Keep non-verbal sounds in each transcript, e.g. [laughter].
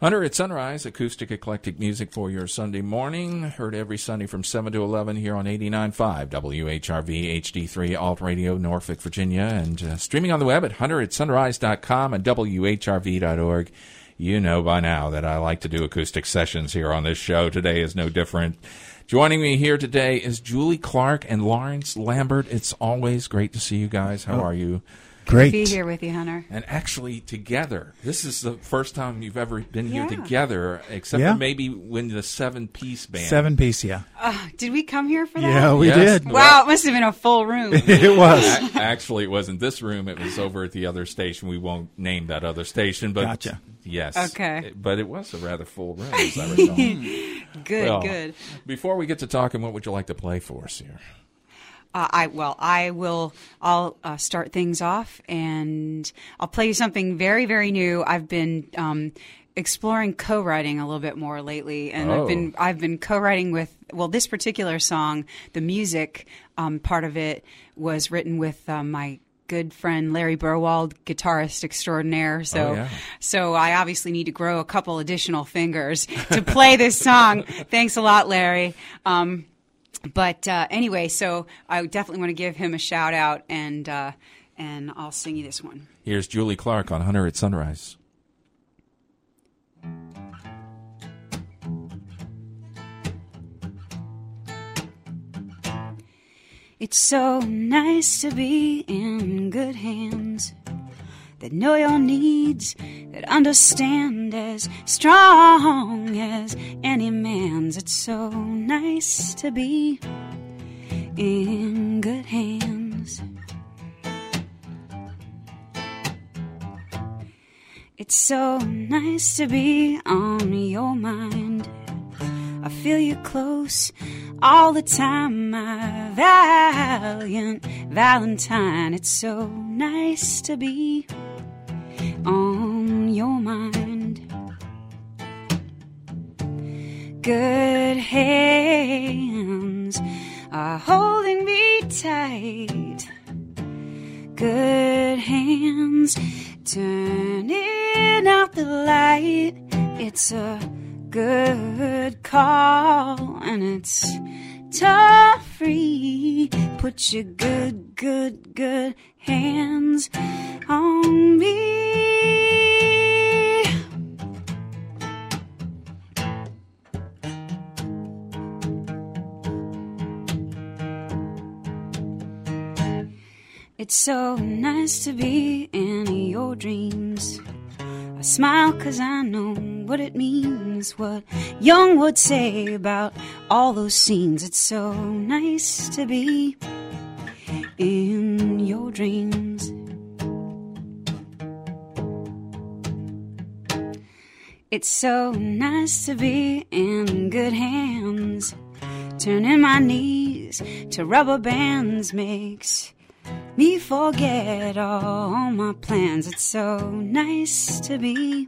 Hunter at Sunrise, acoustic eclectic music for your Sunday morning. Heard every Sunday from 7 to 11 here on 89.5 WHRV HD3 Alt Radio, Norfolk, Virginia, and uh, streaming on the web at hunteratsunrise.com and WHRV.org. You know by now that I like to do acoustic sessions here on this show. Today is no different. Joining me here today is Julie Clark and Lawrence Lambert. It's always great to see you guys. How Oh. are you? Great. To be here with you, Hunter. And actually, together. This is the first time you've ever been here together, except Yeah. for maybe when the seven piece band. Seven piece, yeah. Uh, did we come here for that? Yeah, we Yes. did. Wow, it must have been a full room. [laughs] It was. A- Actually, it wasn't this room. It was over at the other station. We won't name that other station, but Gotcha. yes, Okay. But it was a rather full room, as I [laughs] recall. Good, Well, good. Before we get to talking, what would you like to play for us here? Uh, I well, I will. I'll uh, start things off, and I'll play you something very, very new. I've been um, exploring co-writing a little bit more lately, and Oh. I've been I've been co-writing with. Well, this particular song, the music um, part of it was written with uh, my good friend Larry Burwald, guitarist extraordinaire. So, Oh, yeah. so I obviously need to grow a couple additional fingers to play this song. [laughs] Thanks a lot, Larry. Um, but uh, anyway, so I definitely want to give him a shout out, and uh, and I'll sing you this one. Here's Julie Clark on Hunter at Sunrise. It's so nice to be in good hands that know your needs, that understand as strong as any man's. It's so nice to be in good hands. It's so nice to be on your mind. I feel you close all the time, my valiant Valentine. It's so nice to be mind. Good hands are holding me tight. Good hands turning out the light. It's a good call and it's toll free. Put your good, good, good hands on It's so nice to be in your dreams. I smile cause I know what it means, what Young would say about all those scenes. It's so nice to be in your dreams. It's so nice to be in good hands. Turning my knees to rubber bands makes me forget all my plans. It's so nice to be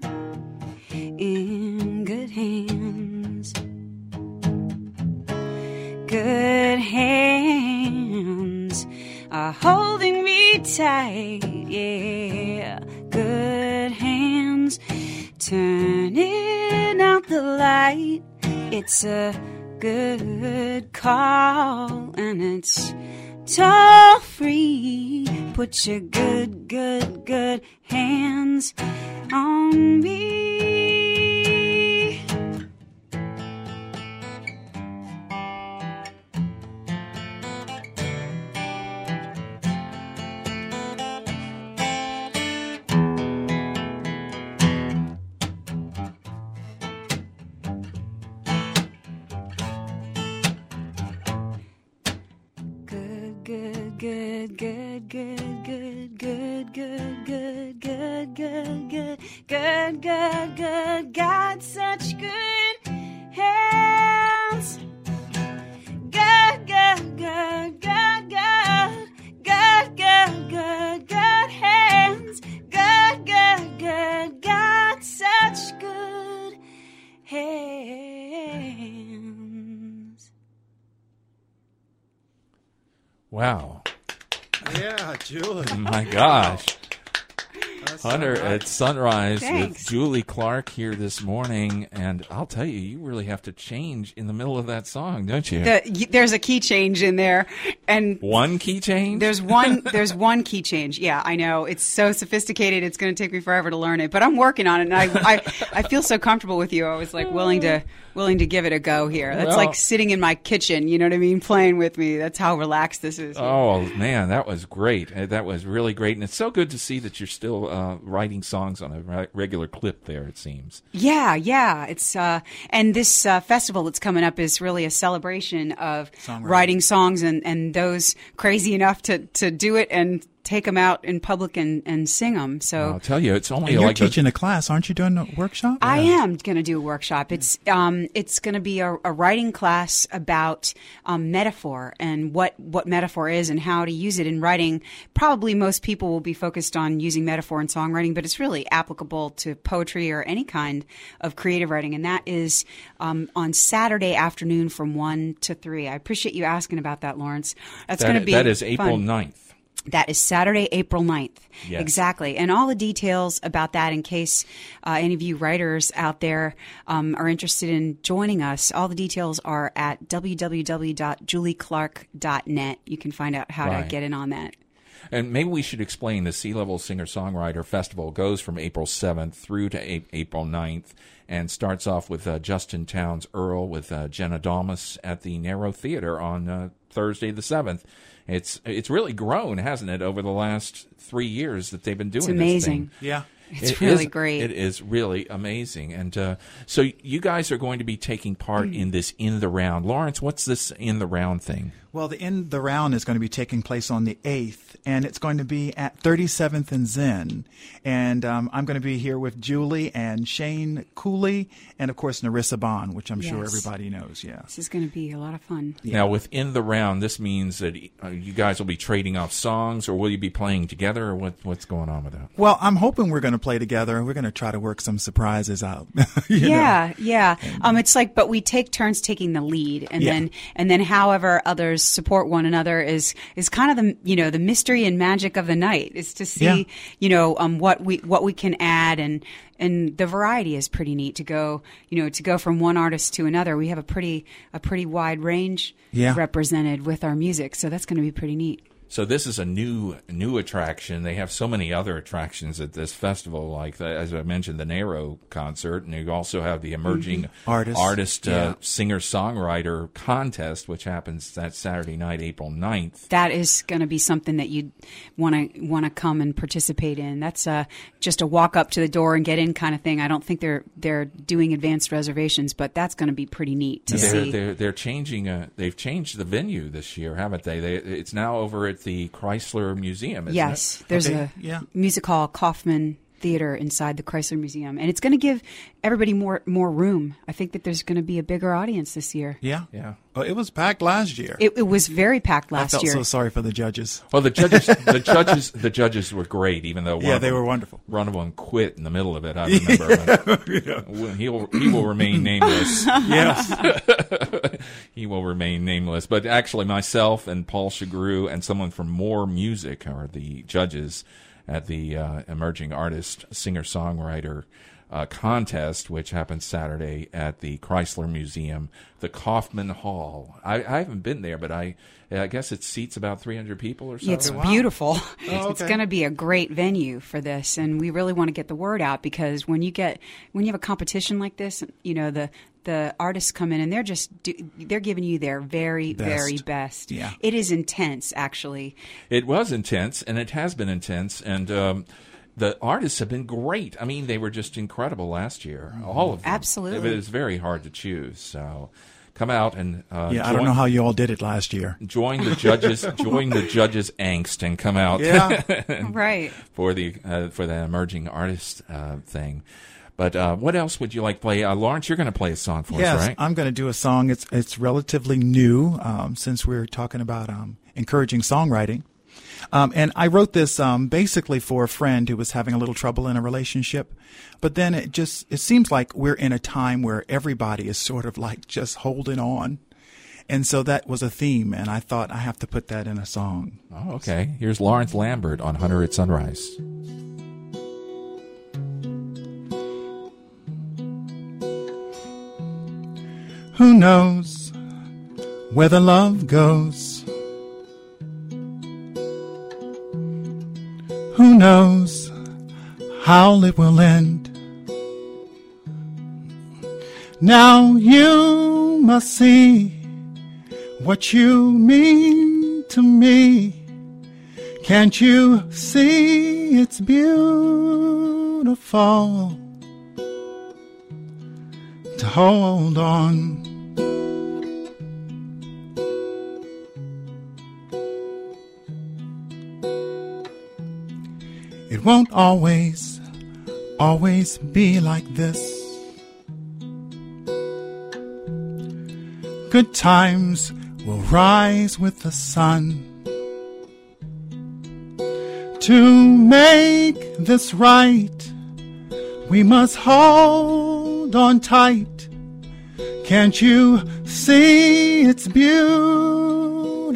in good hands. Good hands are holding me tight. Yeah, good hands turning out the light. It's a good call and it's toll free. Put your good, good, good hands on me. Good, good, good, good, good, good, good, good, good, good, good, good, good, good. Got such good Wow. Yeah, Julie. My gosh. Hunter at Sunrise Thanks. with Julie Clark here this morning, and I'll tell you, you really have to change in the middle of that song, don't you? The, there's a key change in there, and One key change. there's one [laughs] there's one key change. Yeah, I know it's so sophisticated. It's going to take me forever to learn it, but I'm working on it, and I I, I feel so comfortable with you. I was like willing to willing to give it a go here. That's Well- like sitting in my kitchen. You know what I mean? Playing with me. That's how relaxed this is. Oh man, that was great. That was really great, and it's so good to see that you're still uh, writing songs on a re- regular clip. There, it seems. Yeah, yeah. It's uh, and this uh, festival that's coming up is really a celebration of writing songs and, and those crazy enough to, to do it and take them out in public and, and sing them. So I'll tell you, it's only you're like teaching a class, aren't you? Doing a workshop? I am going to do a workshop. It's um, it's going to be a, a writing class about um, metaphor and what what metaphor is and how to use it in writing. Probably most people will be focused on using metaphor in songwriting, but it's really applicable to poetry or any kind of creative writing. And that is um, on Saturday afternoon from one to three. I appreciate you asking about that, Lawrence. That's going to be that is April fun. 9th. That is Saturday, April 9th. Yes. Exactly. And all the details about that, in case uh, any of you writers out there um, are interested in joining us, all the details are at www.julieclark.net. You can find out how Right. to get in on that. And maybe we should explain the Sea Level Singer Songwriter Festival goes from April 7th through to a- April 9th and starts off with uh, Justin Townes Earle with uh, Jenna Domus at the Narrow Theater on uh, Thursday the 7th. It's it's really grown, hasn't it, over the last three years that they've been doing It's this amazing. Yeah. It's It really is- great. It is really amazing. And uh, so you guys are going to be taking part Mm. in this in the round. Lawrence, what's this in the round thing? Well, the end the round is going to be taking place on the eighth, and it's going to be at 37th and Zen. And um, I'm going to be here with Julie and Shane Cooley, and of course Narissa Bond, which I'm sure everybody knows. Yeah. This is going to be a lot of fun. Now, within the round, this means that uh, you guys will be trading off songs, or will you be playing together, or what, what's going on with that? Well, I'm hoping we're going to play together. And we're going to try to work some surprises out. [laughs] you know. yeah, yeah. Um, it's like, but we take turns taking the lead, and Yeah. then and then however others support one another is is kind of the you know the mystery and magic of the night is to see Yeah. you know um what we what we can add and and the variety is pretty neat to go you know to go from one artist to another. We have a pretty a pretty wide range Yeah. represented with our music, so that's going to be pretty neat. So this is a new new attraction. They have so many other attractions at this festival, like the, as I mentioned, the Nero concert, and you also have the emerging Artist. artist uh, singer songwriter contest, which happens that Saturday night, April 9th. that is going to be something that you want to want to come and participate in. That's uh, just a walk up to the door and get in kind of thing. I don't think they're they're doing advanced reservations, but that's going to be pretty neat to They're, see. they're they're changing. Uh, they've changed the venue this year, haven't they? they? It's now over at the Chrysler Museum. Isn't yes, there's Okay, a yeah. music hall Kaufman Theater inside the Chrysler Museum, and it's going to give everybody more more room. I think that there's going to be a bigger audience this year. Yeah. Yeah. Oh, it was packed last year. It, it was very packed I last felt year. so sorry for the judges. Well, the judges, [laughs] the judges, the judges were great. Even though one Yeah, of they them- were wonderful. One of them quit in the middle of it. I [laughs] remember. [laughs] Well, He'll he will remain nameless. Yes. he will remain nameless. But actually, myself and Paul Chagru and someone from More Music are the judges at the uh, Emerging Artist Singer Songwriter uh, contest, which happens Saturday at the Chrysler Museum, the Kaufman Hall. I, I haven't been there, but I I guess it seats about 300 people or so. It's beautiful. [laughs] Oh, It's going to be a great venue for this, and we really want to get the word out because when you get when you have a competition like this, you know the the artists come in and they're just do, they're giving you their very very Best. best. Yeah. it is intense actually. It was intense, and it has been intense, and um, the artists have been great. I mean, they were just incredible last year, all of them. Absolutely. it was very hard to choose. So, come out and uh, Yeah, I don't know how you all did it last year. join the judges, [laughs] join the judges' angst, and come out Yeah. [laughs] Right. for the uh, for the emerging artist uh, thing. But uh, what else would you like to play, uh, Lawrence? You're going to play a song for yes, us, right? I'm going to do a song. It's it's relatively new um, since we're talking about um, encouraging songwriting. Um, and I wrote this um, basically for a friend who was having a little trouble in a relationship. But then it just it seems like we're in a time where everybody is sort of like just holding on. And so that was a theme, and I thought I have to put that in a song. Oh, okay. Here's Lawrence Lambert on Hunter at Sunrise. Who knows where the love goes? Who knows how it will end? Now you must see what you mean to me. Can't you see it's beautiful to hold on? It won't always, always be like this. Good times will rise with the sun. To make this right, we must hold on tight. Can't you see it's beautiful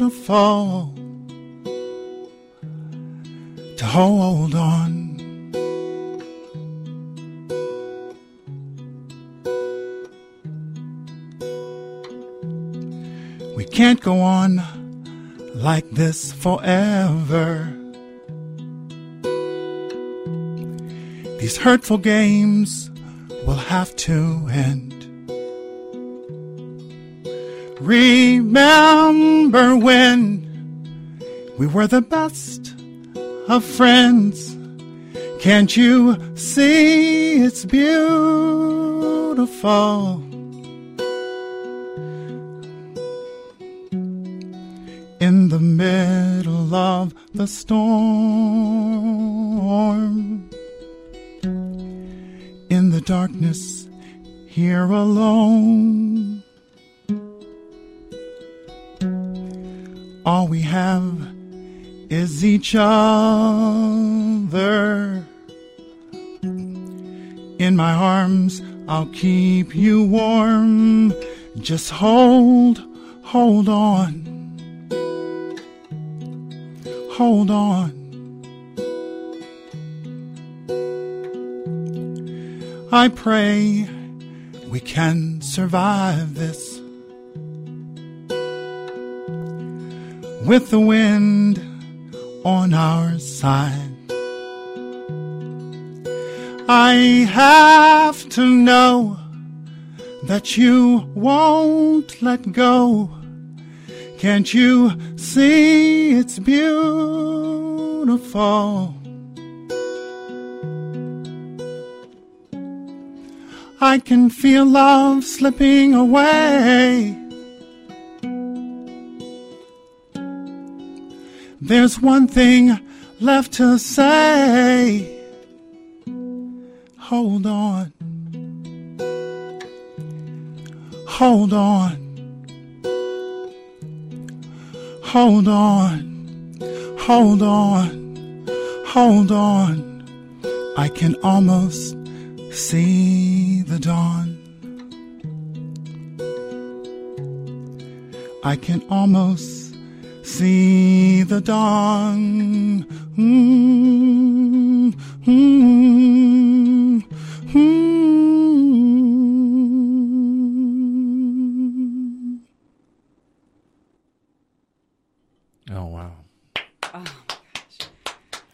hold on? We can't go on like this forever. These hurtful games will have to end. Remember when we were the best of friends? Can't you see it's beautiful? In the middle of the storm, in the darkness, here alone. All we have is each other. In my arms, I'll keep you warm. Just hold, hold on. Hold on. I pray we can survive this. With the wind on our side. I have to know that you won't let go. Can't you see it's beautiful? I can feel love slipping away. There's one thing left to say. Hold on. Hold on. Hold on. Hold on. Hold on. I can almost see the dawn. I can almost see the dawn. Mm, mm, mm. Oh, wow.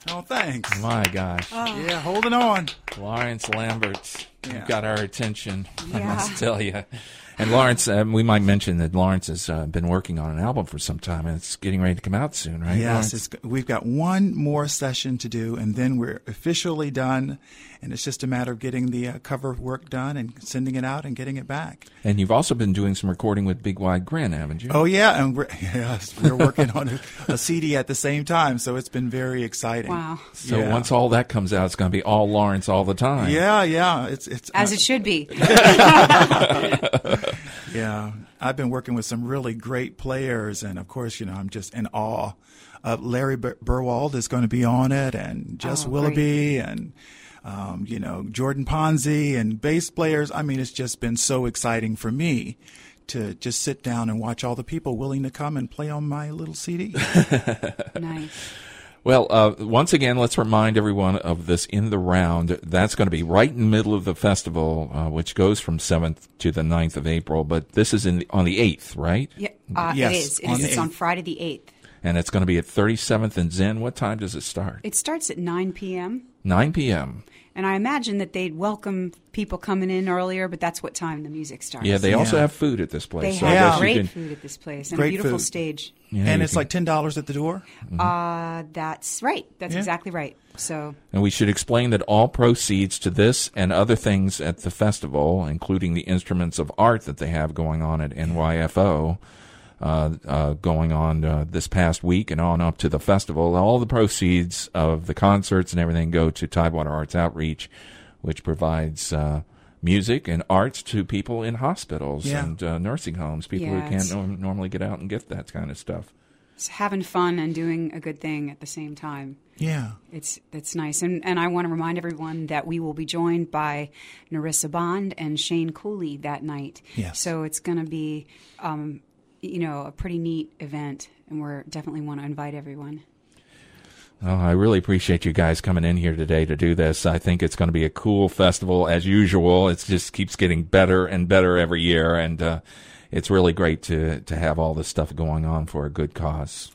Oh, thanks. My gosh. Yeah, holding on. Lawrence Lambert, Yeah. you've got our attention, I must tell you. And Lawrence, um, we might mention that Lawrence has uh, been working on an album for some time, and it's getting ready to come out soon, right? Yes, it's, we've got one more session to do, and then we're officially done. And it's just a matter of getting the uh, cover work done and sending it out and getting it back. And you've also been doing some recording with Big Wide Grin, haven't you? Oh yeah, and we're [laughs] yes, we're working on a, a CD at the same time, so it's been very exciting. Wow. so yeah. once all that comes out, it's going to be all Lawrence all the time. Yeah, yeah, it's it's As uh, it should be. [laughs] [laughs] Yeah, I've been working with some really great players, and of course, you know, I'm just in awe. Uh, Larry Bur- Burwald is going to be on it, and Jess Oh, Willoughby, and um, you know Jordan Ponzi, and bass players. I mean, it's just been so exciting for me to just sit down and watch all the people willing to come and play on my little CD. [laughs] nice. Well, uh, once again, let's remind everyone of this in the round. That's going to be right in the middle of the festival, uh, which goes from 7th to the 9th of April. But this is in the, on the 8th, right? Yeah, uh, Yes, it is. It on is. the It's on Friday the 8th. And it's going to be at 37th and Zen. What time does it start? It starts at 9 p.m. 9 p.m. And I imagine that they'd welcome people coming in earlier, but that's what time the music starts. Yeah, they also Yeah. have food at this place. They so I have guess you great can- food at this place and Great a beautiful food. stage. yeah, and you it's can- like ten dollars at the door. Uh, that's right. That's Yeah. exactly right. So And we should explain that all proceeds to this and other things at the festival, including the instruments of art that they have going on at NYFO, going on uh, this past week and on up to the festival, all the proceeds of the concerts and everything go to Tidewater Arts Outreach, which provides uh, music and arts to people in hospitals Yeah. and uh, nursing homes, people Yeah, who can't norm- normally get out and get that kind of stuff. it's having fun and doing a good thing at the same time. Yeah. It's it's nice, and and I want to remind everyone that we will be joined by Narissa Bond and Shane Cooley that night. Yes. So it's going to be, um, you know, a pretty neat event, and we're definitely want to invite everyone. Oh, I really appreciate you guys coming in here today to do this. I think it's going to be a cool festival as usual. It just keeps getting better and better every year, and uh, it's really great to to have all this stuff going on for a good cause.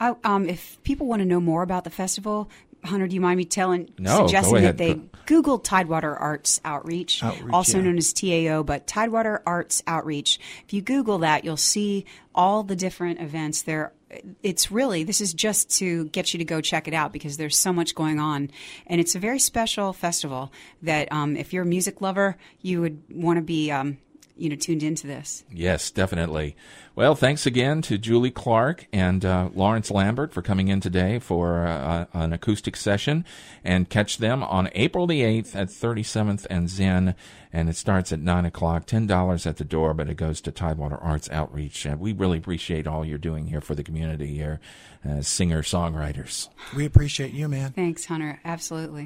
I, um, if people want to know more about the festival, Hunter, do you mind me telling, No, suggesting that they Google Tidewater Arts Outreach, Outreach, also yeah. known as TAO, but Tidewater Arts Outreach. If you Google that, you'll see all the different events there. It's really this is just to get you to go check it out because there's so much going on, and it's a very special festival that um, if you're a music lover, you would want to be um, you know tuned into this. Yes, definitely. Well, thanks again to Julie Clark and uh, Lawrence Lambert for coming in today for uh, an acoustic session. And catch them on April the 8th at 37th and Zen. And it starts at 9 o'clock, $10 at the door, but it goes to Tidewater Arts Outreach. Uh, we really appreciate all you're doing here for the community here as singer songwriters. We appreciate you, man. Thanks, Hunter. Absolutely.